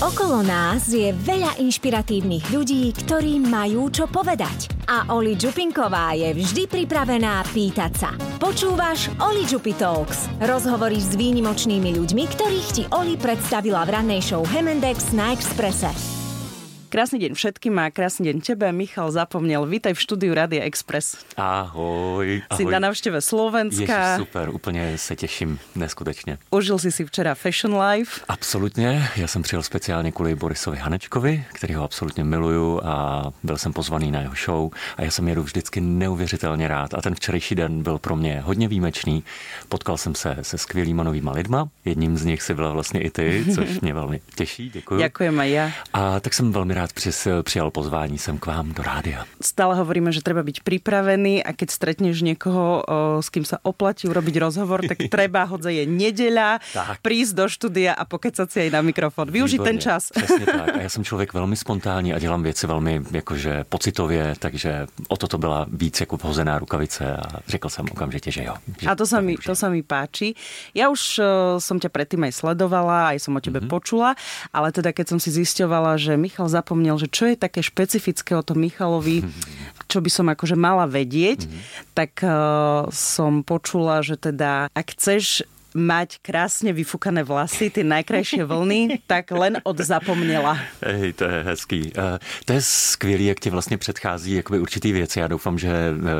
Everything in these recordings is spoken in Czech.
Okolo nás je veľa inšpiratívnych ľudí, ktorí majú čo povedať. A Oli Čupinková je vždy pripravená pýtať sa. Počúvaš Oli Čupi Talks. Rozhovory s výnimočnými ľuďmi, ktorých ti Oli predstavila v rannej show Hemendex na Exprese. Krásny deň všetkým a krásny deň tebe. Michal zapomnel. Vítaj v štúdiu Radia Express. Ahoj. ahoj. Si na návšteve Slovenska. Ježiš, super, úplně se těším, neskutečně. Užil si si včera Fashion Life. Absolutně, já jsem přijel speciálně kvůli Borisovi Hanečkovi, který ho absolutně miluju a byl jsem pozvaný na jeho show a já jsem jedu vždycky neuvěřitelně rád a ten včerejší den byl pro mě hodně výjimečný. Potkal jsem se se skvělýma novýma lidma, jedním z nich si byla vlastně i ty, což mě velmi těší, děkuji. Děkujeme já. A tak jsem velmi rád přis, přijal pozvání sem k vám do rádia. Stále hovoríme, že treba byť pripravený a keď stretneš niekoho, s kým sa oplatí urobiť rozhovor, tak treba, hodze je nedeľa, tak. prísť do štúdia a pokecať si aj na mikrofon. Využiť ten čas. Přesně tak. A já jsem člověk velmi spontánní a dělám věci velmi jakože pocitově, takže o to to byla víc jako vhozená rukavice a řekl jsem okamžitě, že jo. Že a to sa, mi, to sa mi páči. Ja už uh, som ťa predtým aj sledovala, aj som o tebe mm-hmm. počula, ale teda keď som si zisťovala, že Michal Zap zapomněl, že čo je také špecifické o tom Michalovi, čo by som akože mala vedieť, mm-hmm. tak uh, som počula, že teda ak chceš mať krásně vyfukané vlasy, ty najkrajšie vlny, tak len od zapomněla. Hej, to je hezký. Uh, to je skvělý, jak ti vlastně předchází jakoby určitý věci. Já doufám, že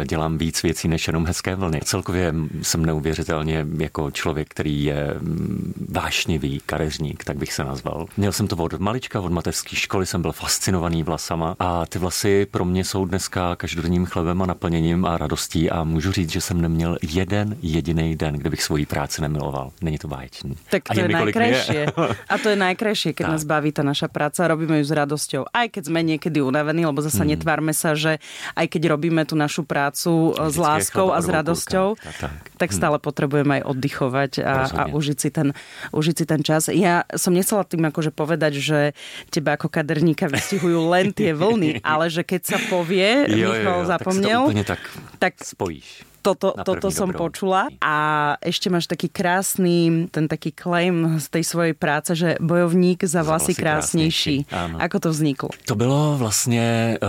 eh, dělám víc věcí než jenom hezké vlny. Celkově jsem neuvěřitelně jako člověk, který je mm, vášnivý kareřník, tak bych se nazval. Měl jsem to od malička, od mateřské školy jsem byl fascinovaný vlasama a ty vlasy pro mě jsou dneska každodenním chlebem a naplněním a radostí a můžu říct, že jsem neměl jeden jediný den, kde bych svoji práci neměl miloval. Není to báječný. Tak to Ani je najkrajšie. A to je najkrajšie, keď tak. nás baví tá naša práca. Robíme ju s radosťou. Aj keď sme niekedy unavení, lebo zase hmm. netvárme sa, že aj keď robíme tú našu prácu Vždycky s láskou a s radosťou, tak, tak. tak hmm. stále potrebujeme aj oddychovať a, a užiť, si ten, užiť si ten čas. Ja som nechcela tým akože povedať, že teba ako kaderníka vystihujú len tie vlny, ale že keď sa povie, jo, Michal jo, jo, zapomněl, tak, tak, tak spojíš toto, toto som dobrou. počula. A ešte máš taký krásny, ten taký claim z tej svojej práce, že bojovník za vlasy, vlasy krásnější. Ako to vzniklo? To bylo vlastně uh,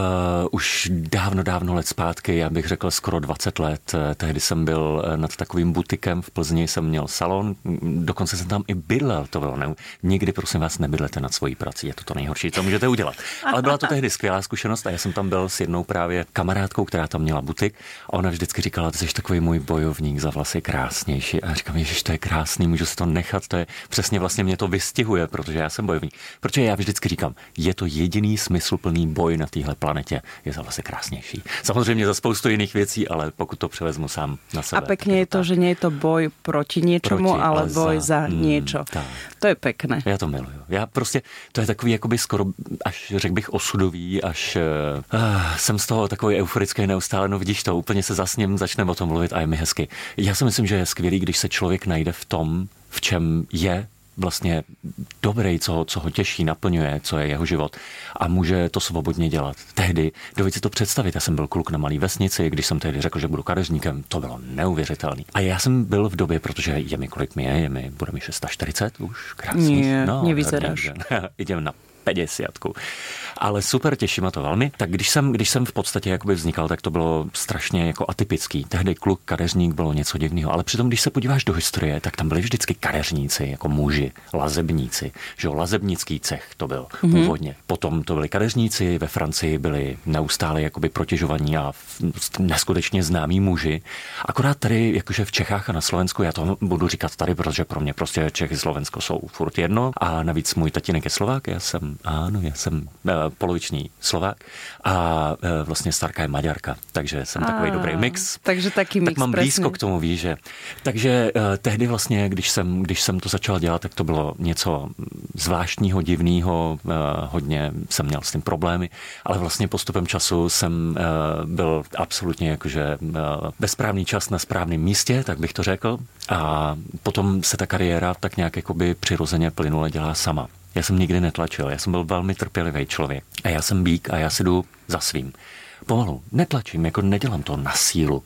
už dávno, dávno let zpátky, já bych řekl skoro 20 let. Eh, tehdy jsem byl eh, nad takovým butikem v Plzni, jsem měl salon, dokonce jsem tam i bydlel. To bylo ne, nikdy, prosím vás, nebydlete nad svojí prací, je to to nejhorší, co můžete udělat. Ale byla to tehdy skvělá zkušenost a já jsem tam byl s jednou právě kamarádkou, která tam měla butik a ona vždycky říkala, jsi takový můj bojovník za vlasy krásnější. A říkám, že to je krásný, můžu si to nechat, to je přesně vlastně mě to vystihuje, protože já jsem bojovník. Protože já vždycky říkám, je to jediný smysluplný boj na téhle planetě, je za vlasy krásnější. Samozřejmě za spoustu jiných věcí, ale pokud to převezmu sám na sebe. A pěkně je to, tak. že nie je to boj proti něčemu, proti, ale, ale boj za, za mm, něco. To je pěkné. Já to miluju. Já prostě, to je takový jakoby skoro, až řekl bych osudový, až uh, jsem z toho takový euforický neustále, no vidíš to, úplně se zasněm, začneme o tom mluvit a je mi hezky. Já si myslím, že je skvělý, když se člověk najde v tom, v čem je vlastně dobrý, co, co ho těší, naplňuje, co je jeho život a může to svobodně dělat. Tehdy, dovedte si to představit, já jsem byl kluk na malé vesnici, když jsem tehdy řekl, že budu kadeřníkem, to bylo neuvěřitelné. A já jsem byl v době, protože je mi kolik mi je, je mi, bude mi 640 už, krásný. Nie, no, nevyzeráš. Idem na 50. Ale super, těší mě to velmi. Tak když jsem, když jsem v podstatě jakoby vznikal, tak to bylo strašně jako atypický. Tehdy kluk, kadeřník bylo něco divného. Ale přitom, když se podíváš do historie, tak tam byli vždycky kadeřníci, jako muži, lazebníci. Že jo, lazebnický cech to byl mm-hmm. původně. Potom to byli kadeřníci, ve Francii byli neustále jakoby protěžovaní a neskutečně známí muži. Akorát tady, jakože v Čechách a na Slovensku, já to budu říkat tady, protože pro mě prostě Čechy Slovensko jsou furt jedno. A navíc můj tatínek je Slovák, já jsem ano, já jsem uh, poloviční Slovák a uh, vlastně starka je Maďarka, takže jsem a, takový dobrý mix. Takže taky mix, Tak mám presne. blízko k tomu, víš, že. Takže uh, tehdy vlastně, když jsem, když jsem to začal dělat, tak to bylo něco zvláštního, divného, uh, hodně jsem měl s tím problémy, ale vlastně postupem času jsem uh, byl absolutně jakože uh, bezprávný čas na správném místě, tak bych to řekl. A potom se ta kariéra tak nějak jakoby přirozeně plynule dělá sama. Já jsem nikdy netlačil, já jsem byl velmi trpělivý člověk. A já jsem bík a já si jdu za svým. Pomalu. Netlačím, jako nedělám to na sílu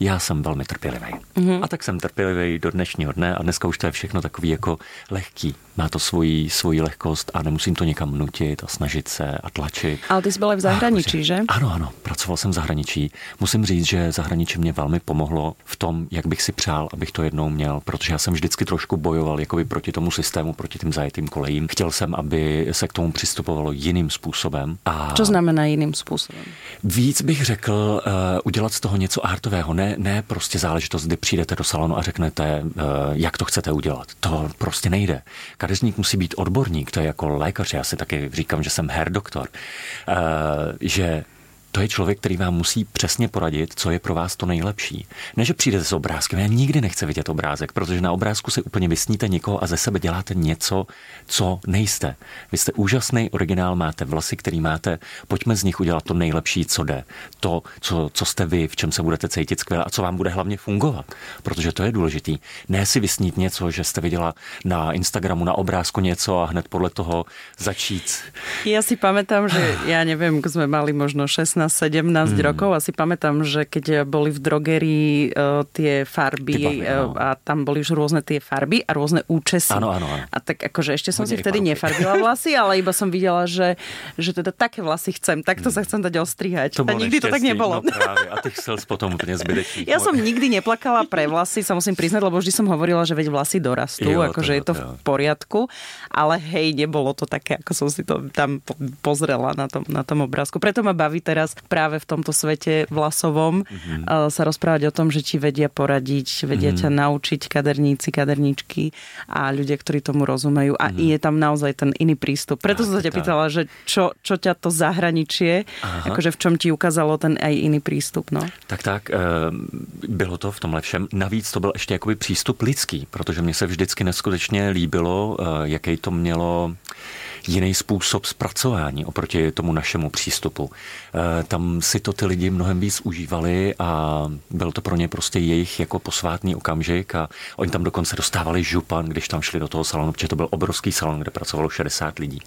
já jsem velmi trpělivý. Mm-hmm. A tak jsem trpělivý do dnešního dne a dneska už to je všechno takový jako lehký. Má to svoji, svoji lehkost a nemusím to někam nutit a snažit se a tlačit. Ale ty jsi byl v zahraničí, a, že? Ano, ano, pracoval jsem v zahraničí. Musím říct, že zahraničí mě velmi pomohlo v tom, jak bych si přál, abych to jednou měl, protože já jsem vždycky trošku bojoval jakoby proti tomu systému, proti tím zajetým kolejím. Chtěl jsem, aby se k tomu přistupovalo jiným způsobem. A Co znamená jiným způsobem? Víc bych řekl, uh, udělat z toho něco artového, ne ne, prostě záležitost, kdy přijdete do salonu a řeknete, eh, jak to chcete udělat. To prostě nejde. Kadeřník musí být odborník, to je jako lékař, já si taky říkám, že jsem her doktor, eh, že to je člověk, který vám musí přesně poradit, co je pro vás to nejlepší. Ne, že přijdete s obrázkem, já nikdy nechci vidět obrázek, protože na obrázku si úplně vysníte někoho a ze sebe děláte něco, co nejste. Vy jste úžasný originál, máte vlasy, který máte, pojďme z nich udělat to nejlepší, co jde. To, co, co jste vy, v čem se budete cítit skvěle a co vám bude hlavně fungovat, protože to je důležitý. Ne si vysnít něco, že jste viděla na Instagramu, na obrázku něco a hned podle toho začít. Já si pamätám, že já nevím, jsme mali možno 16 16-17 mm. rokov a si pamätám, že keď boli v drogerii uh, tie farby Typami, uh, a tam boli už rôzne tie farby a rôzne účesy. Áno, áno, áno. A tak akože ešte som Hodne si vtedy nefarbila vlasy, ale iba som videla, že, že teda také vlasy chcem, takto mm. sa chcem dať ostrihať. To a nikdy to tak nebolo. No. A tých chcel potom úplne zbytečných. Ja som nikdy neplakala pre vlasy, sa musím priznať, lebo vždy som hovorila, že veď vlasy dorastú, jo, akože je to v poriadku, ale hej, nebolo to také, ako som si to tam pozrela na tom, na tom obrázku. Preto ma baví teraz práve v tomto svete vlasovom mm-hmm. sa rozprávať o tom, že ti vedia poradiť, vedia mm-hmm. ťa naučiť kaderníci, kaderníčky a ľudia, ktorí tomu rozumejú. A mm-hmm. je tam naozaj ten iný prístup. Preto som sa ťa pýtala, že čo, čo ťa to zahraničie, Aha. akože v čom ti ukázalo ten aj iný přístup. No? Tak, tak, e, bylo to v tomhle všem. Navíc to byl ještě jakoby přístup lidský, protože mně se vždycky neskutečně líbilo, e, jaký to mělo jiný způsob zpracování oproti tomu našemu přístupu. Eh, tam si to ty lidi mnohem víc užívali a byl to pro ně prostě jejich jako posvátný okamžik a oni tam dokonce dostávali župan, když tam šli do toho salonu, protože to byl obrovský salon, kde pracovalo 60 lidí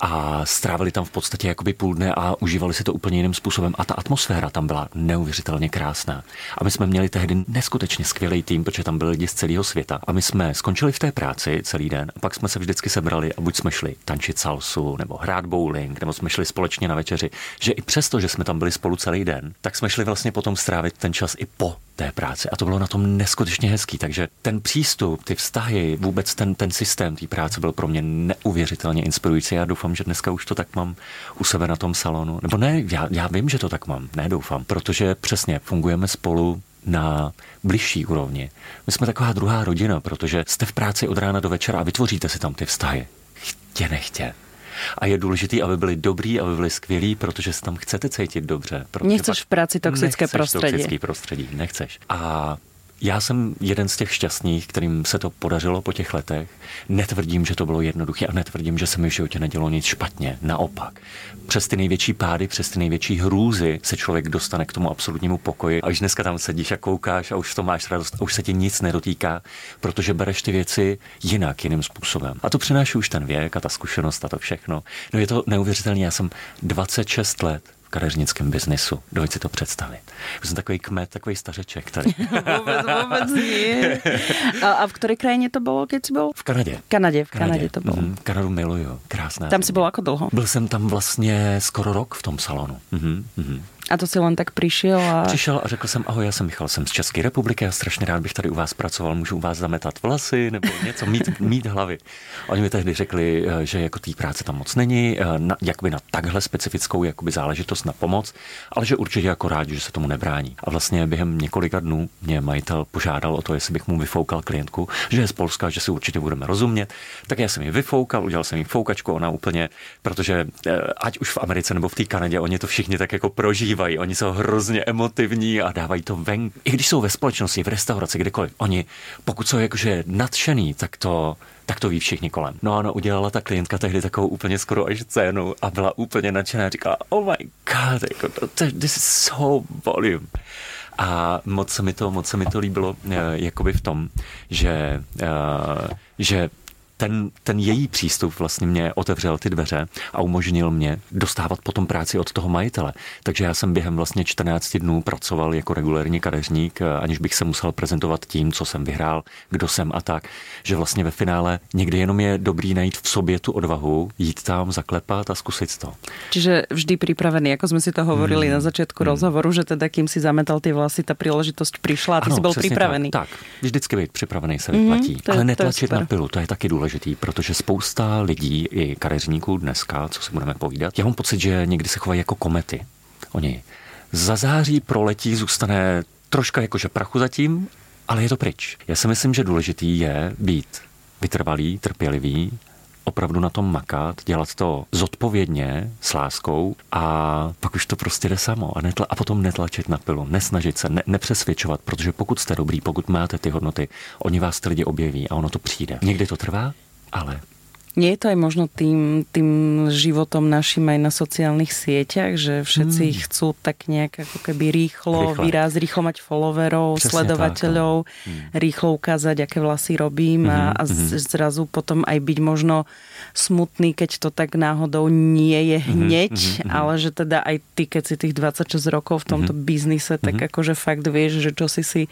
a strávili tam v podstatě jakoby půl dne a užívali si to úplně jiným způsobem. A ta atmosféra tam byla neuvěřitelně krásná. A my jsme měli tehdy neskutečně skvělý tým, protože tam byli lidi z celého světa. A my jsme skončili v té práci celý den a pak jsme se vždycky sebrali a buď jsme šli tančit salsu, nebo hrát bowling, nebo jsme šli společně na večeři. Že i přesto, že jsme tam byli spolu celý den, tak jsme šli vlastně potom strávit ten čas i po té práce. A to bylo na tom neskutečně hezký. Takže ten přístup, ty vztahy, vůbec ten, ten systém té práce byl pro mě neuvěřitelně inspirující. Já doufám, že dneska už to tak mám u sebe na tom salonu. Nebo ne, já, já vím, že to tak mám, ne doufám, protože přesně fungujeme spolu na bližší úrovni. My jsme taková druhá rodina, protože jste v práci od rána do večera a vytvoříte si tam ty vztahy. Chtě nechtě. A je důležité, aby byli dobrý, aby byli skvělí, protože se tam chcete cítit dobře. Nechceš v práci toxické prostředí. Toxický prostředí, nechceš. A já jsem jeden z těch šťastných, kterým se to podařilo po těch letech. Netvrdím, že to bylo jednoduché a netvrdím, že se mi v životě nedělo nic špatně. Naopak. Přes ty největší pády, přes ty největší hrůzy se člověk dostane k tomu absolutnímu pokoji. A už dneska tam sedíš a koukáš a už to máš radost a už se ti nic nedotýká, protože bereš ty věci jinak, jiným způsobem. A to přináší už ten věk a ta zkušenost a to všechno. No je to neuvěřitelné. Já jsem 26 let kadeřnickém biznesu. Doveď si to představit. Jsem takový kmet, takový stařeček tady. vůbec, vůbec. A, a v které krajině to bylo, když jsi byl? V Kanadě. V Kanadě, v Kanadě, Kanadě to bylo. Mm, Kanadu miluju, krásná. Tam jsi byl jako dlouho? Byl jsem tam vlastně skoro rok v tom salonu. Mm-hmm, mm-hmm. A to si len tak přišel a... Přišel a řekl jsem, ahoj, já jsem Michal, jsem z České republiky a strašně rád bych tady u vás pracoval, můžu u vás zametat vlasy nebo něco, mít, mít hlavy. Oni mi tehdy řekli, eh, že jako té práce tam moc není, eh, na, jakoby na takhle specifickou jakoby záležitost na pomoc, ale že určitě jako rádi, že se tomu nebrání. A vlastně během několika dnů mě majitel požádal o to, jestli bych mu vyfoukal klientku, že je z Polska, že si určitě budeme rozumět. Tak já jsem ji vyfoukal, udělal jsem jí foukačku, ona úplně, protože eh, ať už v Americe nebo v té Kanadě, oni to všichni tak jako prožijí užívají, oni jsou hrozně emotivní a dávají to ven. I když jsou ve společnosti, v restauraci, kdekoliv, oni, pokud jsou jakože nadšený, tak to, tak to ví všichni kolem. No ano, udělala ta klientka tehdy takovou úplně skoro až scénu a byla úplně nadšená. Říkala, oh my god, jako, this is so volume. A moc se mi to, moc se mi to líbilo uh, jakoby v tom, že, uh, že ten, ten její přístup vlastně mě otevřel ty dveře a umožnil mě dostávat potom práci od toho majitele. Takže já jsem během vlastně 14 dnů pracoval jako regulérní kadeřník, eh, aniž bych se musel prezentovat tím, co jsem vyhrál, kdo jsem a tak. Že vlastně ve finále někdy jenom je dobrý najít v sobě tu odvahu, jít tam, zaklepat a zkusit to. Čiže vždy připravený, jako jsme si to hovorili hmm. na začátku hmm. rozhovoru, že teda kým si zametal ty vlasy, ta příležitost přišla a ty ano, jsi byl připravený. Tak, tak, vždycky být připravený se vyplatí. Hmm, to, Ale netlačit na pilu, to je taky důležitý, protože spousta lidí i kadeřníků dneska, co si budeme povídat, já mám pocit, že někdy se chovají jako komety. Oni zazáří, proletí, zůstane troška jakože prachu zatím, ale je to pryč. Já si myslím, že důležitý je být vytrvalý, trpělivý, opravdu na tom makat, dělat to zodpovědně, s láskou a pak už to prostě jde samo a, netla, a potom netlačit na pilu, nesnažit se, ne, nepřesvědčovat, protože pokud jste dobrý, pokud máte ty hodnoty, oni vás ty lidi objeví a ono to přijde. Někdy to trvá, ale nie je to aj možno tým, tým životom našim aj na sociálnych sieťach, že všetci hmm. chcú tak nejak ako keby rýchlo Rýchle. výraz, rýchlo mať followerov, Přesně sledovateľov, tak, hmm. rýchlo ukázať, aké vlasy robím hmm. a, a hmm. zrazu potom aj byť možno smutný, keď to tak náhodou nie je mhm, hneď, mm-hmm, ale že teda aj ty, keď si tých 26 rokov v tomto mm-hmm. biznise, tak mm-hmm. akože fakt vieš, že čo si si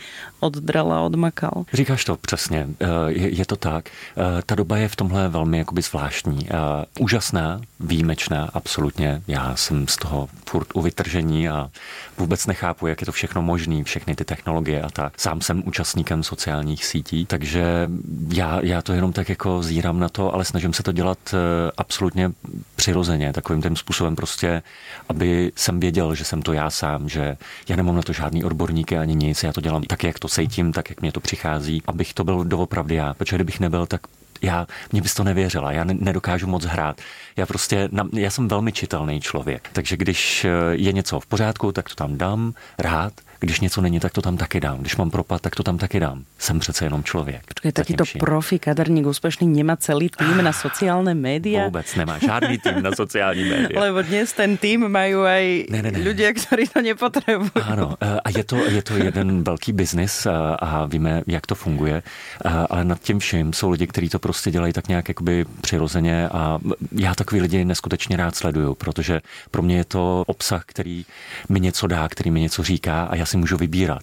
oddral a odmakal. Říkáš to přesně, eh, je, je to tak. Eh, ta doba je v tomhle velmi jakoby zvláštní. Eh, úžasná, výjimečná, absolutně. Já jsem z toho furt u vytržení a vůbec nechápu, jak je to všechno možné, všechny ty technologie a tak. Sám jsem účastníkem sociálních sítí, takže já, já to jenom tak jako zírám na to, ale snažím se to dělat absolutně přirozeně, takovým tím způsobem prostě, aby jsem věděl, že jsem to já sám, že já nemám na to žádný odborníky ani nic, já to dělám tak, jak to cítím, tak, jak mě to přichází, abych to byl doopravdy já, protože kdybych nebyl, tak já, mě bys to nevěřila, já nedokážu moc hrát. Já prostě, já jsem velmi čitelný člověk, takže když eh, je něco v pořádku, tak to tam dám rád, když něco není, tak to tam taky dám. Když mám propad, tak to tam taky dám. Jsem přece jenom člověk. Počkej, takýto profi kaderník úspěšný nemá celý tým na sociální média? Vůbec nemá žádný tým na sociální média. Lebo dnes ten tým mají aj ne, ne, ne. ľudia, kteří to nepotřebují. Ano, eh, a je to, je to jeden velký biznis a, a víme, jak to funguje, a, ale nad tím vším jsou lidi, kteří to prostě dělají tak nějak jakoby přirozeně a já takový lidi neskutečně rád sleduju, protože pro mě je to obsah, který mi něco dá, který mi něco říká a já si můžu vybírat.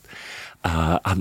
A, a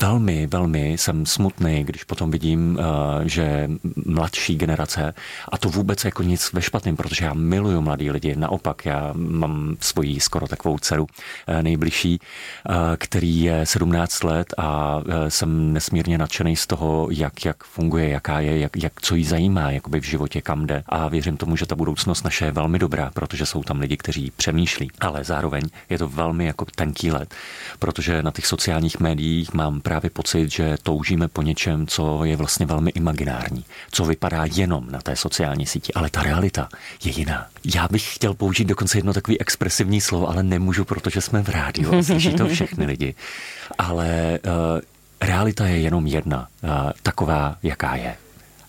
Velmi, velmi jsem smutný, když potom vidím, eh, že mladší generace, a to vůbec jako nic ve špatném, protože já miluju mladý lidi, naopak já mám svoji skoro takovou dceru eh, nejbližší, eh, který je 17 let a jsem nesmírně nadšený z toho, jak, jak funguje, jaká je, jak, jak co jí zajímá jakoby v životě, kam jde. A věřím tomu, že ta budoucnost naše je velmi dobrá, protože jsou tam lidi, kteří přemýšlí. Ale zároveň je to velmi jako tenký let, protože na těch sociálních médiích mám právě pocit, že toužíme po něčem, co je vlastně velmi imaginární, co vypadá jenom na té sociální síti, ale ta realita je jiná. Já bych chtěl použít dokonce jedno takový expresivní slovo, ale nemůžu, protože jsme v rádiu slyší to všechny lidi. Ale uh, realita je jenom jedna, uh, taková, jaká je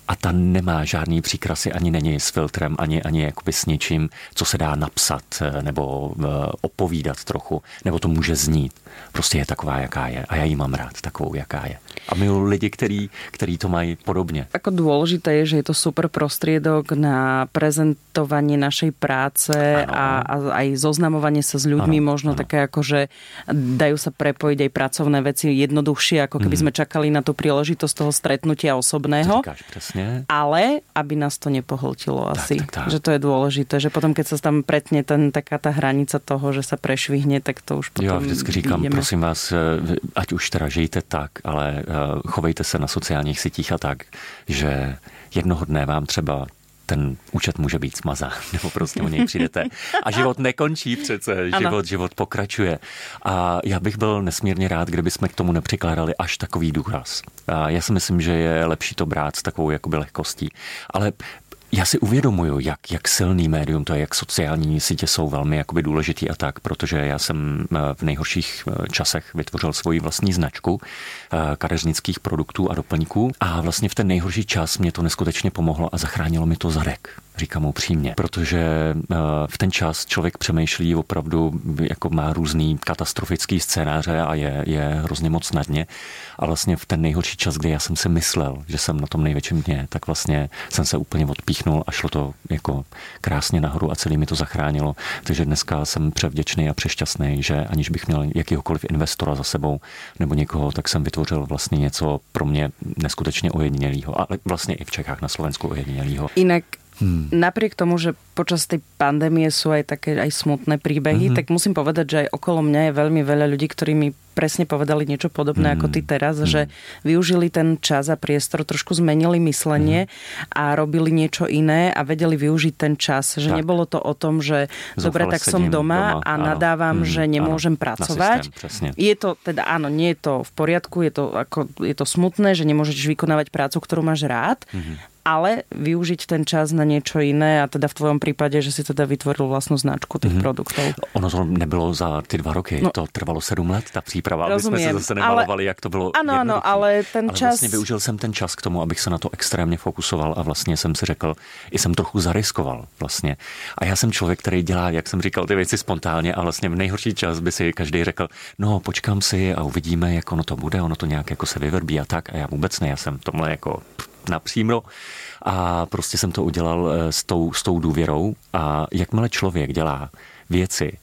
a ta nemá žádný příkrasy, ani není s filtrem, ani, ani jakoby s něčím, co se dá napsat eh, nebo uh, opovídat trochu, nebo to může znít. Prostě je taková, jaká je. A já ji mám rád, takovou, jaká je. A miluji lidi, který, který to mají podobně. Ako důležité je, že je to super prostriedok na prezentování našej práce a, a aj zoznamovanie sa s ľuďmi, ano, možno ano. také ako, že dajú sa prepojiť aj pracovné veci jednoduchšie, ako keby mm. sme čakali na tú príležitosť toho stretnutia osobného. To říkáš, presne. Ale aby nás to nepohltilo tak, asi. Tak, tak. Že to je dôležité, že potom, keď sa tam pretne ten, taká tá hranica toho, že sa prešvihne, tak to už potom... Jo, vždycky říkám, ideme. prosím vás, eh, ať už teda žijte tak, ale eh, chovejte se na sociálních sítích a tak, že jednoho dne vám třeba ten účet může být smazán, nebo prostě o něj přijdete. A život nekončí přece, ano. život, život pokračuje. A já bych byl nesmírně rád, kdyby jsme k tomu nepřikládali až takový důraz. A já si myslím, že je lepší to brát s takovou jakoby lehkostí. Ale já si uvědomuju, jak, jak silný médium to je, jak sociální sítě jsou velmi jakoby důležitý a tak, protože já jsem eh, v nejhorších eh, časech vytvořil svoji vlastní značku eh, kadeřnických produktů a doplňků a vlastně v ten nejhorší čas mě to neskutečně pomohlo a zachránilo mi to zadek. Říkám upřímně, protože eh, v ten čas člověk přemýšlí opravdu, jako má různý katastrofický scénáře a je, je hrozně moc na dně. A vlastně v ten nejhorší čas, kdy já jsem si myslel, že jsem na tom největším dně, tak vlastně jsem se úplně odpíchnul a šlo to jako krásně nahoru a celý mi to zachránilo. Takže dneska jsem převděčný a přešťastný, že aniž bych měl jakýhokoliv investora za sebou nebo někoho, tak jsem vytvořil vlastně něco pro mě neskutečně ojedinělého. Ale vlastně i v Čechách na Slovensku ojedinělého. Inak Hmm. Napriek tomu, že počas tej pandémie sú aj také aj smutné príbehy, mm-hmm. tak musím povedať, že aj okolo mňa je veľmi veľa ľudí, ktorí mi presne povedali niečo podobné mm. ako ty teraz, mm. že využili ten čas a priestor, trošku zmenili myslenie mm. a robili niečo iné a vedeli využiť ten čas. Že tak. nebolo to o tom, že Zúfale dobre, tak som doma, doma a nadávam, mm. že nemôžem áno, pracovať. Systém, je to teda, áno, nie je to v poriadku, je to, ako, je to smutné, že nemôžeš vykonávať prácu, ktorú máš rád, mm ale využiť ten čas na niečo iné a teda v tvojom prípade, že si teda vytvoril vlastnú značku tých mm-hmm. produktov. Ono to nebylo za ty dva roky, no, to trvalo sedm let, ta příprava, Rozumiem, aby jsme se zase nemalovali, ale, jak to bylo Ano, ano, ale ten ale čas... vlastně využil jsem ten čas k tomu, abych se na to extrémně fokusoval a vlastně jsem si řekl, i jsem trochu zariskoval vlastně. A já jsem člověk, který dělá, jak jsem říkal, ty věci spontánně a vlastně v nejhorší čas by si každý řekl, no počkám si a uvidíme, jak ono to bude, ono to nějak jako se vyvrbí a tak. A já vůbec ne, já jsem tomhle jako napřímo a prostě jsem to udělal eh, s tou, s tou důvěrou. A jakmile člověk dělá věci,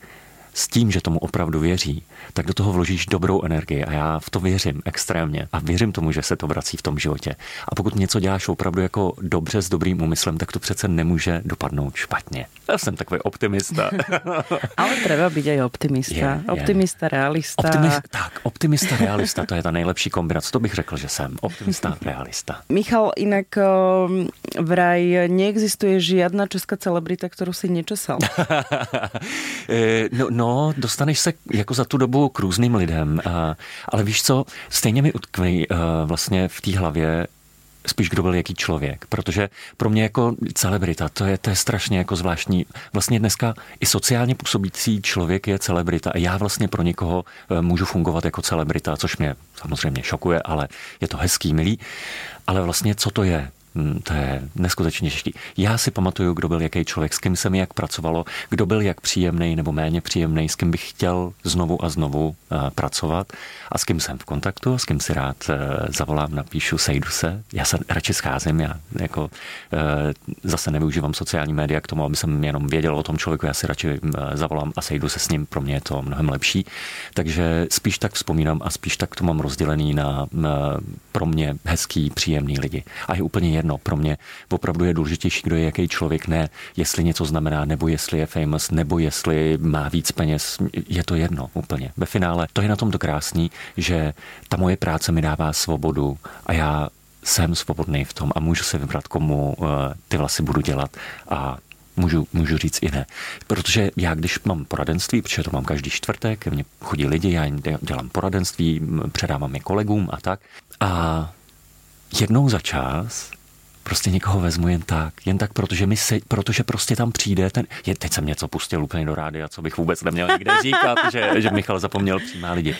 s tím, že tomu opravdu věří, tak do toho vložíš dobrou energii a já v to věřím extrémně a věřím tomu, že se to vrací v tom životě. A pokud něco děláš opravdu jako dobře s dobrým úmyslem, tak to přece nemůže dopadnout špatně. Já jsem takový optimista. Ale treba být aj optimista. Je, je. Optimista, realista. Optimist, tak, optimista, realista, to je ta nejlepší kombinace. To bych řekl, že jsem optimista, realista. Michal, inak um, vraj neexistuje žiadna česká celebrita, kterou si nečesal. Eh, no, no No, dostaneš se jako za tu dobu k různým lidem, ale víš co, stejně mi utkví vlastně v té hlavě spíš kdo byl jaký člověk, protože pro mě jako celebrita, to je, to je strašně jako zvláštní. Vlastně dneska i sociálně působící člověk je celebrita a já vlastně pro někoho e, můžu fungovat jako celebrita, což mě samozřejmě šokuje, ale je to hezký, milý. Ale vlastně co to je? Hmm, to je neskutečně těžký. Já si pamatuju, kdo byl jaký člověk, s kým se mi jak pracovalo, kdo byl jak příjemný nebo méně příjemný, s kým bych chtěl znovu a znovu uh, pracovat a s kým jsem v kontaktu, s kým si rád uh, zavolám, napíšu, sejdu se. Já se radši scházím, já jako uh, zase nevyužívám sociální média k tomu, aby jsem jenom věděl o tom člověku, já si radši zavolám a sejdu se s ním, pro mě je to mnohem lepší. Takže spíš tak vzpomínám a spíš tak to mám rozdělený na, na pro mě hezký, příjemný lidi. A je úplně jedno. Pro mě opravdu je důležitější, kdo je jaký člověk, ne jestli něco znamená, nebo jestli je famous, nebo jestli má víc peněz. Je to jedno úplně. Ve finále to je na tom to krásný, že ta moje práce mi dává svobodu a já jsem svobodný v tom a můžu si vybrat, komu uh, ty vlasy budu dělat a můžu, můžu říct i ne. Protože já, když mám poradenství, protože to mám každý čtvrtek, ke mně chodí lidi, já dělám poradenství, předávám je kolegům a tak. A jednou za čas prostě někoho vezmu jen tak, jen tak, protože, mi se, protože prostě tam přijde ten, je, teď jsem něco pustil úplně do rády a co bych vůbec neměl nikde říkat, že, že Michal zapomněl přijímá lidi.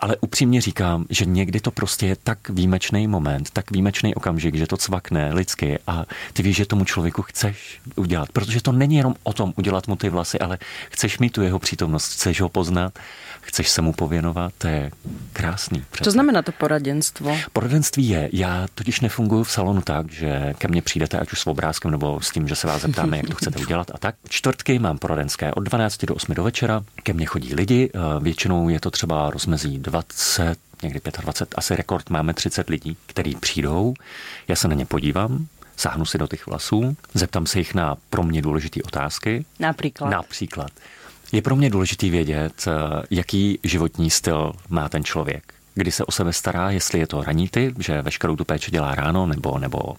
Ale upřímně říkám, že někdy to prostě je tak výjimečný moment, tak výjimečný okamžik, že to cvakne lidsky a ty víš, že tomu člověku chceš udělat, protože to není jenom o tom udělat mu ty vlasy, ale chceš mít tu jeho přítomnost, chceš ho poznat chceš se mu pověnovat, to je krásný. Přece. Co znamená to poradenstvo? Poradenství je, já totiž nefunguji v salonu tak, že ke mně přijdete ať už s obrázkem nebo s tím, že se vás zeptáme, jak to chcete udělat a tak. Čtvrtky mám poradenské od 12 do 8 do večera, ke mně chodí lidi, eh, většinou je to třeba rozmezí 20, někdy 25, asi rekord máme 30 lidí, kteří přijdou, já se na ně podívám, sáhnu si do těch vlasů, zeptám se jich na pro mě důležité otázky. Například? Například. Je pro mě důležité vědět, eh, jaký životní styl má ten člověk. Kdy se o sebe stará, jestli je to raníty, že veškerou tu péči dělá ráno nebo, nebo uh,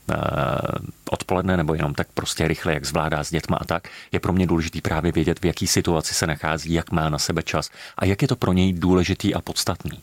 odpoledne, nebo jenom tak prostě rychle, jak zvládá s dětma a tak. Je pro mě důležité právě vědět, v jaký situaci se nachází, jak má na sebe čas a jak je to pro něj důležitý a podstatný.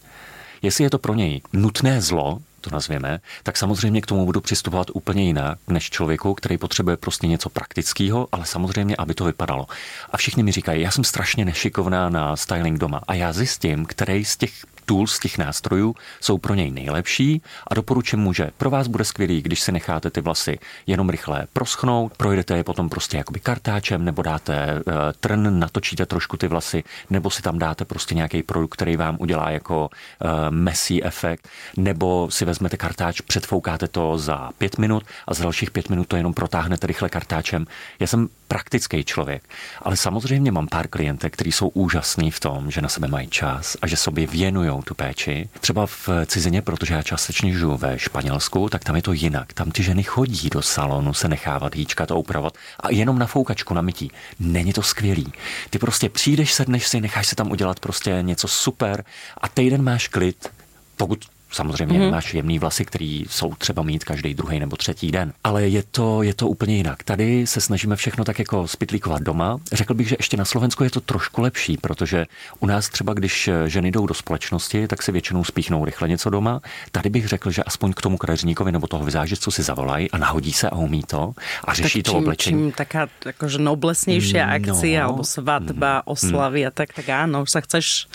Jestli je to pro něj nutné zlo, to nazvěme, tak samozřejmě k tomu budu přistupovat úplně jinak než člověku, který potřebuje prostě něco praktického, ale samozřejmě, aby to vypadalo. A všichni mi říkají, já jsem strašně nešikovná na styling doma a já zjistím, který z těch tools, těch nástrojů jsou pro něj nejlepší a doporučím mu, že pro vás bude skvělý, když si necháte ty vlasy jenom rychle proschnout, projdete je potom prostě jakoby kartáčem, nebo dáte uh, trn, natočíte trošku ty vlasy, nebo si tam dáte prostě nějaký produkt, který vám udělá jako uh, messy efekt, nebo si vezmete kartáč, předfoukáte to za pět minut a za dalších pět minut to jenom protáhnete rychle kartáčem. Já jsem praktický člověk, ale samozřejmě mám pár klientek, kteří jsou úžasní v tom, že na sebe mají čas a že sobě věnují tu péči. Třeba v cizině, protože já částečně žiju ve Španělsku, tak tam je to jinak. Tam ty ženy chodí do salonu se nechávat hýčkat a upravovat a jenom na foukačku, na mytí. Není to skvělý. Ty prostě přijdeš, sedneš si, necháš se tam udělat prostě něco super a týden máš klid, pokud Samozřejmě mm-hmm. máš jemný vlasy, který jsou třeba mít každý druhý nebo třetí den. Ale je to, je to úplně jinak. Tady se snažíme všechno tak jako spitlíkovat doma. Řekl bych, že ještě na Slovensku je to trošku lepší, protože u nás třeba, když ženy jdou do společnosti, tak si většinou spíchnou rychle něco doma. Tady bych řekl, že aspoň k tomu kadeřníkovi nebo toho vyzážistu si zavolají a nahodí se a umí to a řeší tak to čím, oblečení. Čím taká jakože noblesnější no, akcia alebo svatba, mm, oslavy mm. a tak, tak áno, už sa chceš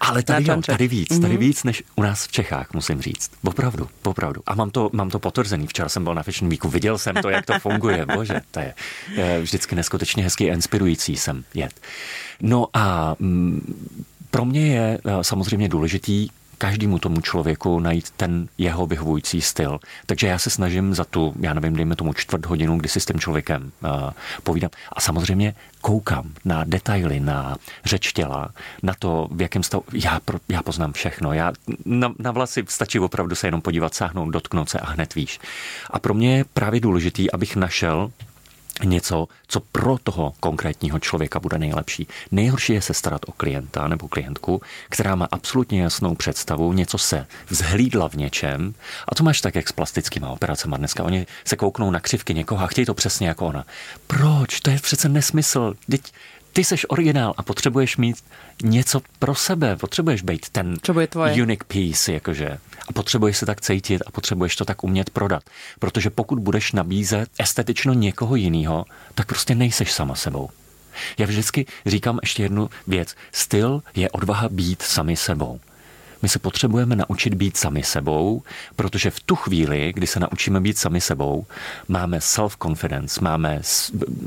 Ale tady, jo, tady víc, tady mm-hmm. víc než u nás v Čechách musím říct. Opravdu, opravdu. A mám to, mám to potvrzený. Včera jsem byl na Fashion Weeku, viděl jsem to, jak to funguje. Bože, to je, je vždycky neskutečně hezký a inspirující jsem jet. No a mm, pro mě je eh, samozřejmě důležitý každému tomu člověku najít ten jeho vyhovující styl. Takže já se snažím za tu, já nevím, dejme tomu čtvrt hodinu, kdy si s tím člověkem uh, povídám. A samozřejmě koukám na detaily, na řeč těla, na to, v jakém stavu. Já, pro, já poznám všechno. Já, na, na vlasy stačí opravdu se jenom podívat, sáhnout, dotknout se a hned víš. A pro mě je právě důležitý, abych našel něco, co pro toho konkrétního člověka bude nejlepší. Nejhorší je se starat o klienta nebo klientku, která má absolutně jasnou představu, něco se vzhlídla v něčem a to máš tak, jak s plastickými operacemi dneska. Oni se kouknou na křivky někoho a chtějí to přesně jako ona. Proč? To je přece nesmysl. Teď ty seš originál a potřebuješ mít něco pro sebe, potřebuješ být ten unique piece, jakože. A potřebuješ se tak cítit a potřebuješ to tak umět prodat. Protože pokud budeš nabízet estetično někoho jiného, tak prostě nejseš sama sebou. Já vždycky říkám ještě jednu věc. Styl je odvaha být sami sebou. My se potřebujeme naučit být sami sebou, protože v tu chvíli, kdy se naučíme být sami sebou, máme self-confidence, máme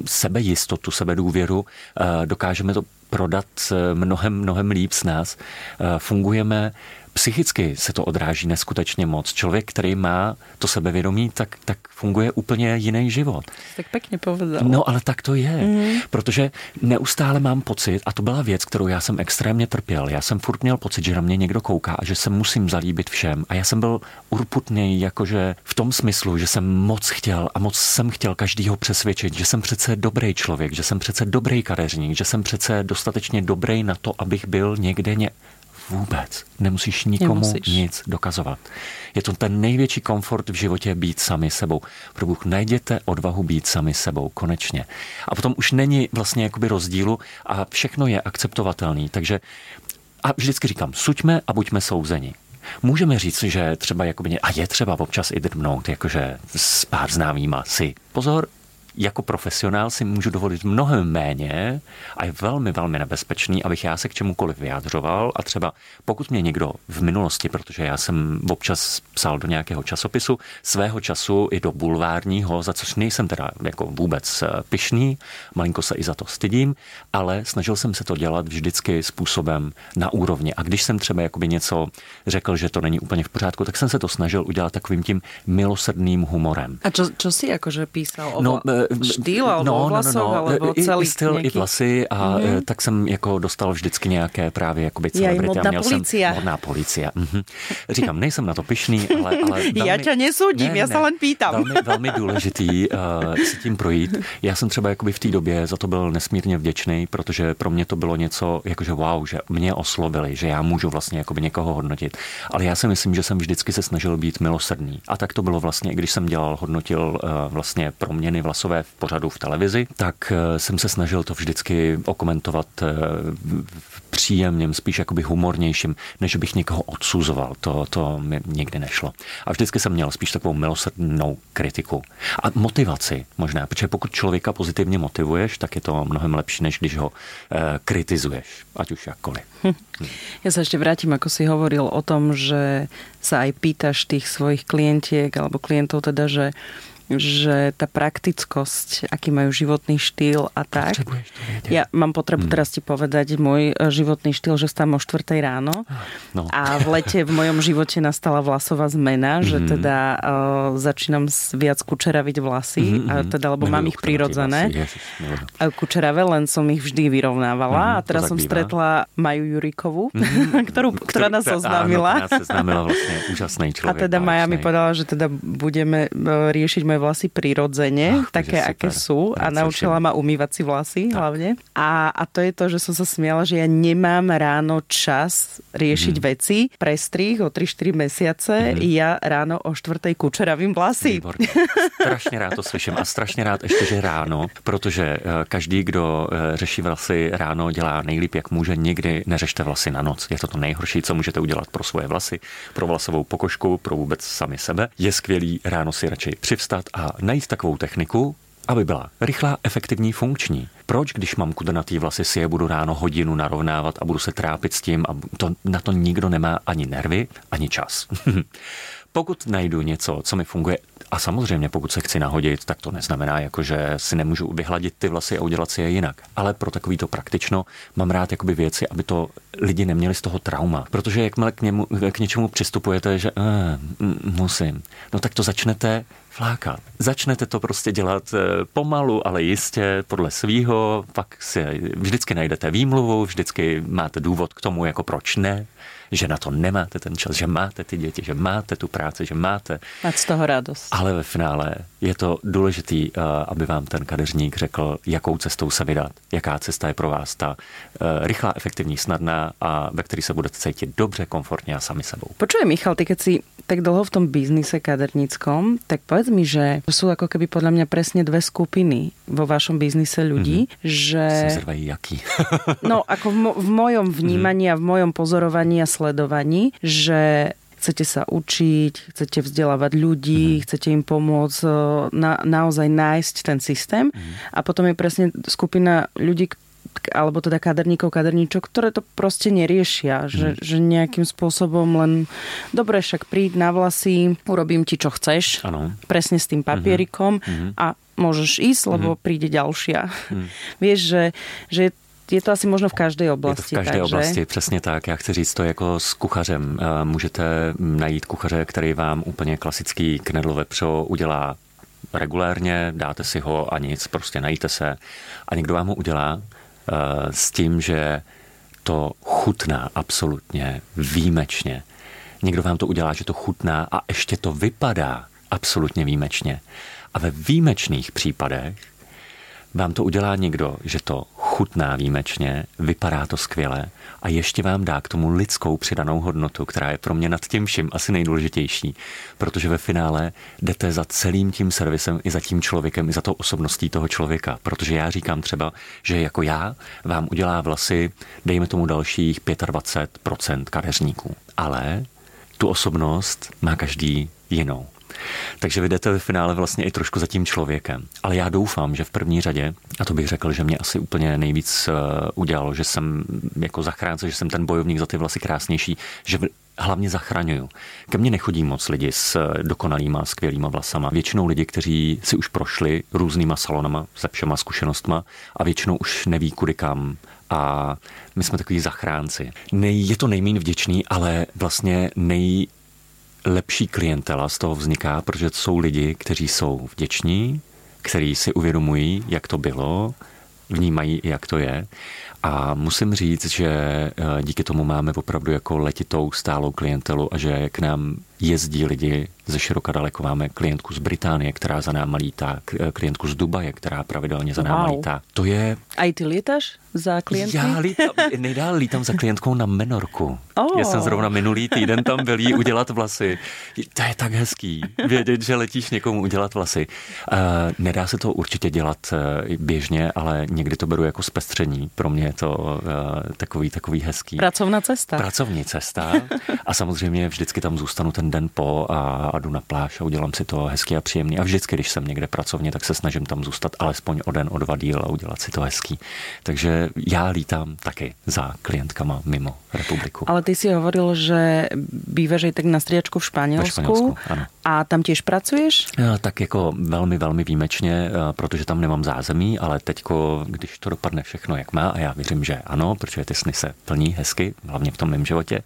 sebejistotu, sebedůvěru, eh, dokážeme to prodat eh, mnohem, mnohem líp s nás. Eh, fungujeme psychicky se to odráží neskutečně moc. Člověk, který má to sebevědomí, tak, tak funguje úplně jiný život. Tak pěkně povedal. No, ale tak to je. Mm. Protože neustále mám pocit, a to byla věc, kterou já jsem extrémně trpěl. Já jsem furt měl pocit, že na mě někdo kouká a že se musím zalíbit všem. A já jsem byl urputný, jakože v tom smyslu, že jsem moc chtěl a moc jsem chtěl každýho přesvědčit, že jsem přece dobrý člověk, že jsem přece dobrý kadeřník, že jsem přece dostatečně dobrý na to, abych byl někde ně Vůbec. Nemusíš nikomu Nemusíš. nic dokazovat. Je to ten největší komfort v životě být sami sebou. Pro Bůh, najděte odvahu být sami sebou, konečně. A potom už není vlastně jakoby rozdílu a všechno je akceptovatelný. Takže a vždycky říkám, suďme a buďme souzeni. Můžeme říct, že třeba jakoby, a je třeba občas i drbnout, jakože s pár známýma si. Pozor, jako profesionál si můžu dovolit mnohem méně a je velmi, velmi nebezpečný, abych já se k čemukoliv vyjádřoval a třeba pokud mě někdo v minulosti, protože já jsem občas psal do nějakého časopisu, svého času i do bulvárního, za což nejsem teda jako vůbec eh, pyšný, malinko se i za to stydím, ale snažil jsem se to dělat vždycky způsobem na úrovni. A když jsem třeba jakoby něco řekl, že to není úplně v pořádku, tak jsem se to snažil udělat takovým tím milosrdným humorem. A čo, čo si jakože písal? O... No, štýl alebo no, vlasov, no, no, no. alebo celý I, styl, nejaký... i vlasy a mm-hmm. tak jsem jako dostal vždycky nějaké právě jakoby celebrity. Ja, modná policia. Jsem, modná policia. Mm-hmm. Říkám, nejsem na to pišný, ale... ale velmi, já tě nesoudím, ne, já se len pýtam. Velmi, velmi důležitý uh, si tím projít. Já jsem třeba jakoby v té době za to byl nesmírně vděčný, protože pro mě to bylo něco, jakože wow, že mě oslovili, že já můžu vlastně jakoby někoho hodnotit. Ale já si myslím, že jsem vždycky se snažil být milosrdný. A tak to bylo vlastně, když jsem dělal, hodnotil uh, vlastně proměny vlasové v pořadu v televizi, tak jsem se snažil to vždycky okomentovat příjemným, spíš jakoby humornějším, než bych někoho odsuzoval. To, to mi nikdy nešlo. A vždycky jsem měl spíš takovou milosrdnou kritiku. A motivaci možná, protože pokud člověka pozitivně motivuješ, tak je to mnohem lepší, než když ho eh, kritizuješ, ať už jakkoliv. Hm. Ja sa ešte vrátim, ako si hovoril o tom, že sa aj pýtaš tých svojich klientiek alebo klientov teda, že že tá praktickosť, aký majú životný štýl a tak. Ja mám potrebu hmm. teraz ti povedať môj e, životný štýl, že stávam o 4 ráno no. a v lete v mojom živote nastala vlasová zmena, že hmm. teda uh, začínam viac kučeraviť vlasy, hmm. a teda, lebo Milujú, mám ich prirodzené. Kučerave, len som ich vždy vyrovnávala hmm, a teraz som stretla Maju Jurikovú, hmm. ktorú, ktorá nás oznámila. Áno, vlastne úžasný človek. A teda Maja mi povedala, že teda budeme e, riešiť moje vlasy prirodzene, Ach, také, aké sú. A naučila ma umývať si vlasy tak. hlavne. A, a to je to, že som sa smiala, že ja nemám ráno čas riešiť mm. veci, prestrih o 3-4 mesiace, mm. ja ráno o 4. kučeravím vlasy. Výborně. Strašně rád to slyším a strašně rád ještě, že ráno, protože eh, každý, kdo eh, řeší vlasy ráno, dělá nejlíp, jak může. Nikdy neřešte vlasy na noc. Je to to nejhorší, co můžete udělat pro svoje vlasy, pro vlasovou pokožku, pro vůbec sami sebe. Je skvělý ráno si radši přivstat a najít takovou techniku, aby byla rychlá, efektivní, funkční. Proč, když mám kudrnatý vlasy, si je budu ráno hodinu narovnávat a budu se trápit s tím a to, na to nikdo nemá ani nervy, ani čas. Pokud najdu něco, co mi funguje, a samozřejmě pokud se chci nahodit, tak to neznamená, jako že si nemůžu vyhladit ty vlasy a udělat si je jinak. Ale pro takový to praktično mám rád jakoby věci, aby to lidi neměli z toho trauma. Protože jakmile k, němu, k něčemu přistupujete, že eh, musím, no tak to začnete flákat. Začnete to prostě dělat eh, pomalu, ale jistě podle svýho, pak si vždycky najdete výmluvu, vždycky máte důvod k tomu, jako proč ne že na to nemáte ten čas, že máte ty děti, že máte tu práci, že máte. Máte z toho radost. Ale ve finále je to důležitý, eh, aby vám ten kadeřník řekl, jakou cestou se vydat, jaká cesta je pro vás ta eh, rychlá, efektivní, snadná a ve které se budete cítit dobře, komfortně a sami sebou. Počujem, Michal, ty keď si tak dlho v tom biznise kaderníckom, tak povedz mi, že sú ako keby podľa mňa presne dve skupiny vo vašom biznise ľudí, mm-hmm. že... Zrvají jaký? no, ako v, mo- v mojom vnímaní mm-hmm. a v mojom pozorovaní a sledovaní, že chcete sa učiť, chcete vzdelávať ľudí, mm. chcete im pomôcť e, na, naozaj nájsť ten systém. Mm. A potom je presne skupina ľudí, alebo teda kaderníkov, kaderníčok, ktoré to proste neriešia, že, mm. že nejakým spôsobom len dobre, však príď na vlasy, urobím ti, čo chceš, ano. presne s tým papierikom mm-hmm. a môžeš ísť, lebo mm-hmm. príde ďalšia. Mm. Vieš, že, že je to asi možno v každé oblasti. Je to v každé takže... oblasti, přesně tak. Já chci říct to jako s kuchařem. Eh, můžete najít kuchaře, který vám úplně klasický knedlo vepřo udělá regulérně, dáte si ho a nic, prostě najíte se a někdo vám ho udělá eh, s tím, že to chutná absolutně výjimečně. Někdo vám to udělá, že to chutná a ještě to vypadá absolutně výjimečně. A ve výjimečných případech vám to udělá někdo, že to chutná výjimečně, vypadá to skvěle a ještě vám dá k tomu lidskou přidanou hodnotu, která je pro mě nad tím vším asi nejdůležitější, protože ve finále jdete za celým tím servisem i za tím člověkem, i za tou osobností toho člověka. Protože já říkám třeba, že jako já vám udělá vlasy, dejme tomu dalších 25% kadeřníků. Ale tu osobnost má každý jinou. Takže vy jdete ve finále vlastně i trošku za tím člověkem. Ale já doufám, že v první řadě, a to bych řekl, že mě asi úplně nejvíc eh, udělalo, že jsem jako zachránce, že jsem ten bojovník za ty vlasy krásnější, že hlavně zachraňuju. Ke mně nechodí moc lidi s eh, dokonalýma, skvělýma vlasama. Většinou lidi, kteří si už prošli různýma salonama, se všema zkušenostma a většinou už neví kudy kam. A my jsme takový zachránci. Nej, je to nejméně vděčný, ale vlastně nej, lepší klientela z toho vzniká, protože to jsou lidi, kteří jsou vděční, kteří si uvědomují, jak to bylo, vnímají, jak to je. A musím říct, že eh, díky tomu máme opravdu jako letitou stálou klientelu a že k nám jezdí lidi ze široka daleko. Máme klientku z Británie, která za náma lítá, klientku z Dubaje, která pravidelně za náma wow. lítá. To je... A ty lítáš za klientky? Já lítám, nejdál lítám za klientkou na Menorku. Oh. Já jsem zrovna minulý týden tam byl jí udělat vlasy. To je tak hezký, vědět, že letíš někomu udělat vlasy. Uh, nedá se to určitě dělat uh, běžně, ale někdy to beru jako zpestření. Pro mě je to uh, takový, takový hezký. Pracovná cesta. Pracovní cesta. A samozřejmě vždycky tam zůstanu ten den po a, a jdu na pláž a udělám si to hezky a příjemný. A vždycky, když jsem někde pracovně, tak se snažím tam zůstat alespoň o den, o dva díl a udělat si to hezký. Takže já lítám taky za klientkama mimo republiku. Ale ty si hovoril, že býváš tak na striačku v Španělsku. Ve Španělsku ano. A tam těž pracuješ? Tak jako velmi, velmi výjimečně, protože tam nemám zázemí, ale teďko, když to dopadne všechno jak má, a já věřím, že ano, protože ty sny se plní hezky, hlavně v tom mém životě,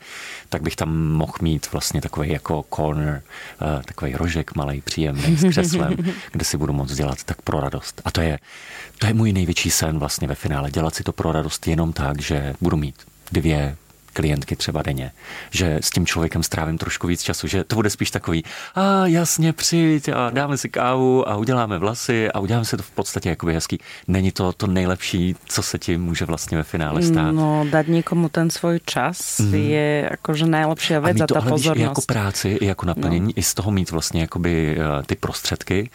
tak bych tam mohl mít vlastně takový jako corner, eh, takový rožek malý, příjemný s křeslem, kde si budu moct dělat tak pro radost. A to je, to je můj největší sen vlastně ve finále, dělat si to pro radost jenom tak, že budu mít dvě, klientky třeba denně, že s tím člověkem strávím trošku víc času, že to bude spíš takový, a jasně, přijď a dáme si kávu a uděláme vlasy a uděláme si to v podstatě jakoby hezký. Není to to nejlepší, co se ti může vlastně ve finále stát. No, dát někomu ten svůj čas mm. je jakože nejlepší věc a, a ta pozornost. jako práci, i jako naplnění, no. i z toho mít vlastně jakoby eh, ty prostředky,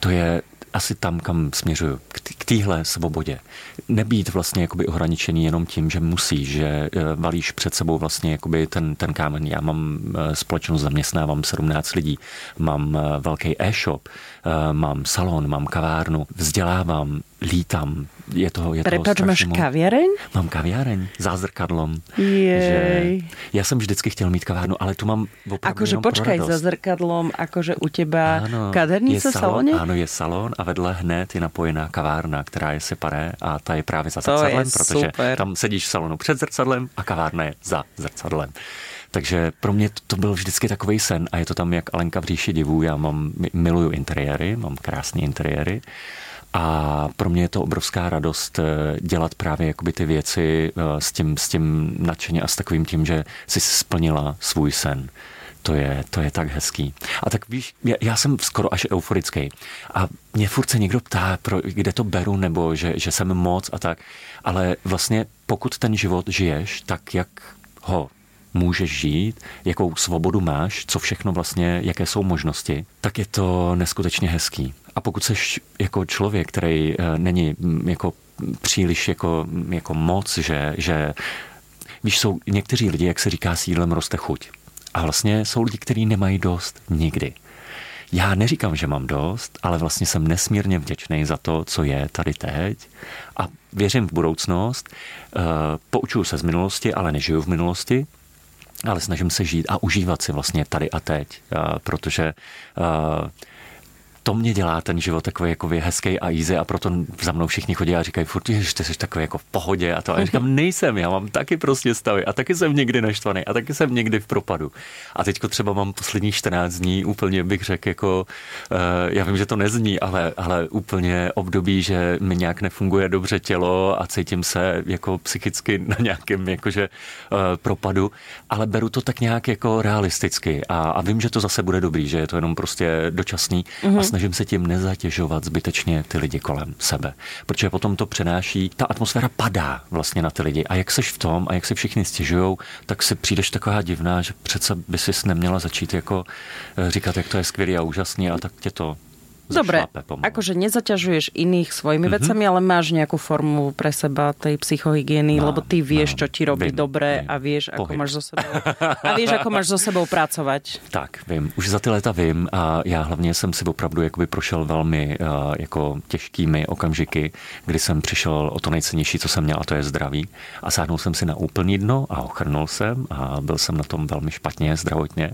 to je asi tam, kam směřuju, k téhle svobodě. Nebýt vlastně jakoby ohraničený jenom tím, že musí, že eh, valíš před sebou vlastně jakoby ten, ten kámen. Já mám eh, společnost, zaměstnávám 17 lidí, mám eh, velký e-shop, mám salon, mám kavárnu, vzdělávám, lítám, je to, je Prepač, máš kaviareň? Mám kaviareň za zrkadlom. Jej. Že já jsem vždycky chtěl mít kavárnu, ale tu mám opravdu Akože počkaj, za zrkadlom, akože u teba áno, kadernice v salóne? Áno, je salón a vedle hned je napojená kavárna, která je separé a ta je právě za zrcadlem, protože super. tam sedíš v salonu před zrcadlem a kavárna je za zrcadlem. Takže pro mě to, to byl vždycky takový sen a je to tam jak Alenka v říši divů. Já mám, miluju interiéry, mám krásné interiéry a pro mě je to obrovská radost eh, dělat právě jakoby ty věci eh, s tím, s tím nadšeně a s takovým tím, že jsi splnila svůj sen. To je, to je tak hezký. A tak víš, já, já jsem skoro až euforický. A mě furt se někdo ptá, pro, kde to beru, nebo že, že jsem moc a tak. Ale vlastně pokud ten život žiješ, tak jak ho můžeš žít, jakou svobodu máš, co všechno vlastně, jaké jsou možnosti, tak je to neskutečně hezký. A pokud jsi jako člověk, který eh, není mm, jako příliš jako, jako moc, že, že víš, jsou někteří lidi, jak se říká, sídlem roste chuť. A vlastně jsou lidi, kteří nemají dost nikdy. Já neříkám, že mám dost, ale vlastně jsem nesmírně vděčný za to, co je tady teď a věřím v budoucnost. Eh, poučuju se z minulosti, ale nežiju v minulosti ale snažím se žít a užívat si vlastně tady a teď, eh, protože to mě dělá ten život takový jako hezký a easy a proto za mnou všichni chodí a říkají furt, že ty jsi takový jako v pohodě a to. A já říkám, nejsem, já mám taky prostě stavy a taky jsem někdy naštvaný a taky jsem někdy v propadu. A teďko třeba mám poslední 14 dní úplně bych řekl jako, uh, já vím, že to nezní, ale, ale úplně období, že mi nějak nefunguje dobře tělo a cítím se jako psychicky na nějakém jakože uh, propadu, ale beru to tak nějak jako realisticky a, a vím, že to zase bude dobrý, že je to jenom prostě dočasný mm-hmm. Snažím se tím nezatěžovat zbytečně ty lidi kolem sebe. Protože potom to přenáší, ta atmosféra padá vlastně na ty lidi. A jak seš v tom a jak se všichni stěžují, tak si přijdeš taková divná, že přece by si neměla začít jako eh, říkat, jak to je skvělý a úžasný a tak tě to Dobre, akože nezaťažuješ iných svojimi mm-hmm. vecami, ale máš nejakú formu pre seba tej psychohygieny, mám, lebo ty vieš, mám, čo ti robí vím, dobre vím, a vieš, ako máš so sebou a vieš, ako máš so sebou pracovať. Tak, vím. Už za ty léta vím a já hlavně jsem si opravdu jakoby prošel velmi uh, jako těžkými okamžiky, kdy jsem přišel o to nejcennější, co jsem měl, a to je zdraví. A sáhnul jsem si na úplný dno a ochrnul jsem a byl jsem na tom velmi špatně zdravotně.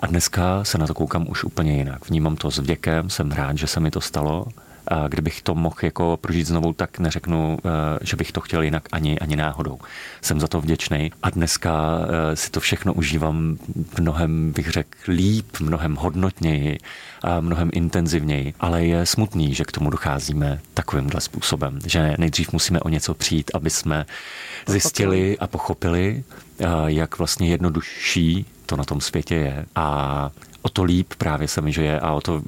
A dneska se na to koukám už úplně jinak. Vnímám to s věkem, jsem rád, že se mi to stalo. A kdybych to mohl jako prožít znovu, tak neřeknu, eh, že bych to chtěl jinak ani, ani náhodou. Jsem za to vděčný a dneska eh, si to všechno užívám mnohem, bych řekl, líp, mnohem hodnotněji a mnohem intenzivněji. Ale je smutný, že k tomu docházíme takovýmhle způsobem, že nejdřív musíme o něco přijít, aby jsme zjistili a pochopili, eh, jak vlastně jednodušší to na tom světě je. A o to líp právě se mi žije a o to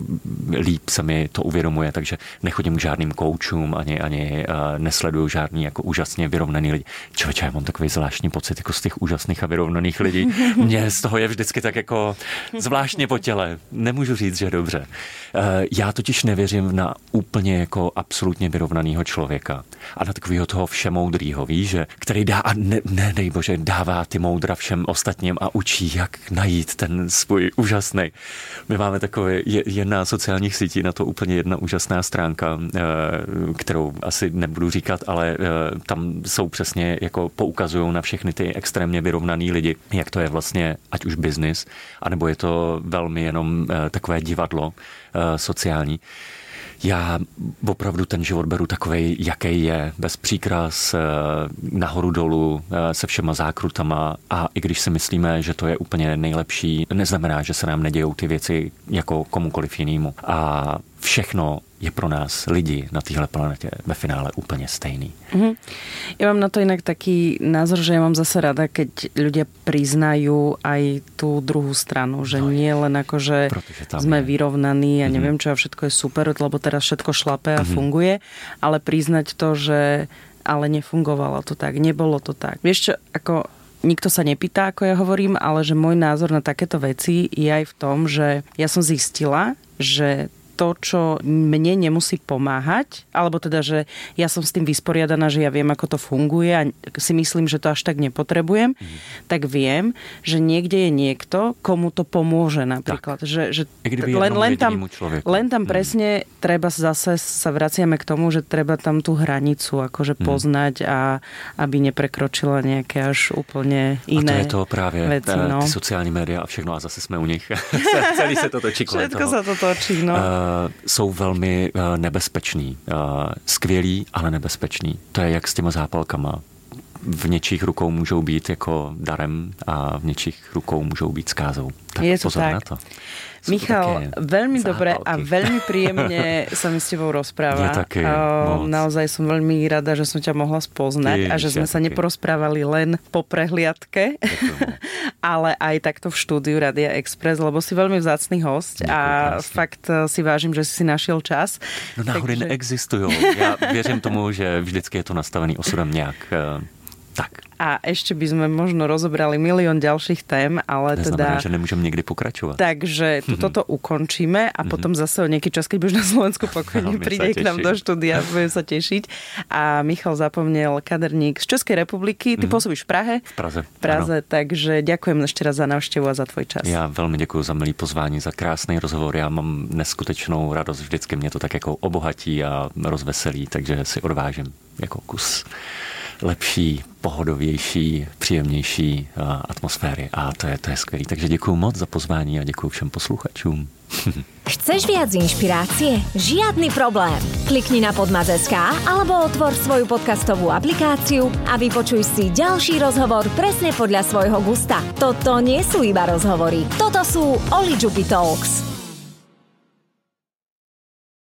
líp se mi to uvědomuje, takže nechodím k žádným koučům, ani, ani uh, nesleduju žádný jako úžasně vyrovnaný lidi. Člověče, já mám takový zvláštní pocit jako z těch úžasných a vyrovnaných lidí. Mně z toho je vždycky tak jako zvláštně po těle. Nemůžu říct, že dobře. Uh, já totiž nevěřím na úplně jako absolutně vyrovnaného člověka a na takového toho všemoudrýho, víš, že, který dá a ne, ne, dej bože, dává ty moudra všem ostatním a učí, jak najít ten svůj úžasný úžasný. My máme takové jedna sociálních sítí, na to úplně jedna úžasná stránka, eh, kterou asi nebudu říkat, ale eh, tam jsou přesně jako poukazují na všechny ty extrémně vyrovnaný lidi, jak to je vlastně, ať už biznis, anebo je to velmi jenom eh, takové divadlo sociální já opravdu ten život beru takový, jaký je, bez příkras, eh, nahoru dolů, eh, se všema zákrutama a i když si myslíme, že to je úplně nejlepší, neznamená, že se nám nedějou ty věci jako komukoliv jinému. A všechno je pro nás lidi na téhle planetě ve finále úplně stejný. Mm-hmm. Ja mám na to inak taký názor, že ja mám zase rada, keď ľudia priznajú aj tú druhú stranu, že no nie len ako, že sme je. vyrovnaní a mm-hmm. neviem čo a všetko je super, lebo teraz všetko šlape a mm-hmm. funguje, ale priznať to, že ale nefungovalo to tak, nebolo to tak. Vieš čo, ako nikto sa nepýta, ako ja hovorím, ale že môj názor na takéto veci je aj v tom, že ja som zistila, že to, čo mne nemusí pomáhať, alebo teda, že ja som s tým vysporiadaná, že ja viem, ako to funguje a si myslím, že to až tak nepotrebujem, mm. tak viem, že niekde je niekto, komu to pomôže napríklad. Tak. Že, že len, len, tam, len tam mhm. presne mm. treba zase sa vraciame k tomu, že treba tam tú hranicu akože mm. poznať a aby neprekročila nejaké až úplne iné A to je to právě, veci, no. ty sociální média a všechno a zase jsme u nich. Celý se to točí Všetko sa to točí, no. Uh, Eh, jsou velmi eh, nebezpeční. Eh, skvělý, ale nebezpečný. To je jak s těma zápalkama. V něčích rukou můžou být jako darem a v něčích rukou můžou být zkázou. Tak je to pozor tak. na to. Michal, veľmi dobre a veľmi príjemne sa mi s tebou rozpráva. Je také, moc. Naozaj som veľmi rada, že som ťa mohla spoznať Ty, a že sme sa neporozprávali len po prehliadke, ale aj takto v štúdiu Radia Express, lebo si veľmi vzácný host Ďakujem, a krásne. fakt eh, si vážim, že si si našiel čas. No náhody Takže... neexistujú. Ja věřím tomu, že vždycky je to nastavený osudom nejak eh, tak a ešte by sme možno rozobrali milión ďalších tém, ale Neznamená, teda... že nemôžem niekdy pokračovať. Takže tu, toto ukončíme a potom zase o nejaký čas, keď budeš na Slovensku pokojne, príde k nám do štúdia, budem sa tešiť. A Michal zapomnel kaderník z Českej republiky. Ty mm-hmm. pôsobíš v Prahe? V Praze. V Praze, ano. takže ďakujem ešte raz za návštevu a za tvoj čas. Já velmi děkuji za milý pozvání, za krásný rozhovor. Já mám neskutečnou radost, vždycky mě to tak jako obohatí a rozveselí, takže si odvážím jako kus lepší, pohodovější, příjemnější atmosféry. A to je, to je skvělé. Takže děkuji moc za pozvání a děkuji všem posluchačům. Chceš viac inšpirácie? Žiadny problém. Klikni na podmaz.sk alebo otvor svoju podcastovú aplikáciu a vypočuj si ďalší rozhovor presne podľa svojho gusta. Toto nie sú iba rozhovory. Toto sú Oli Talks.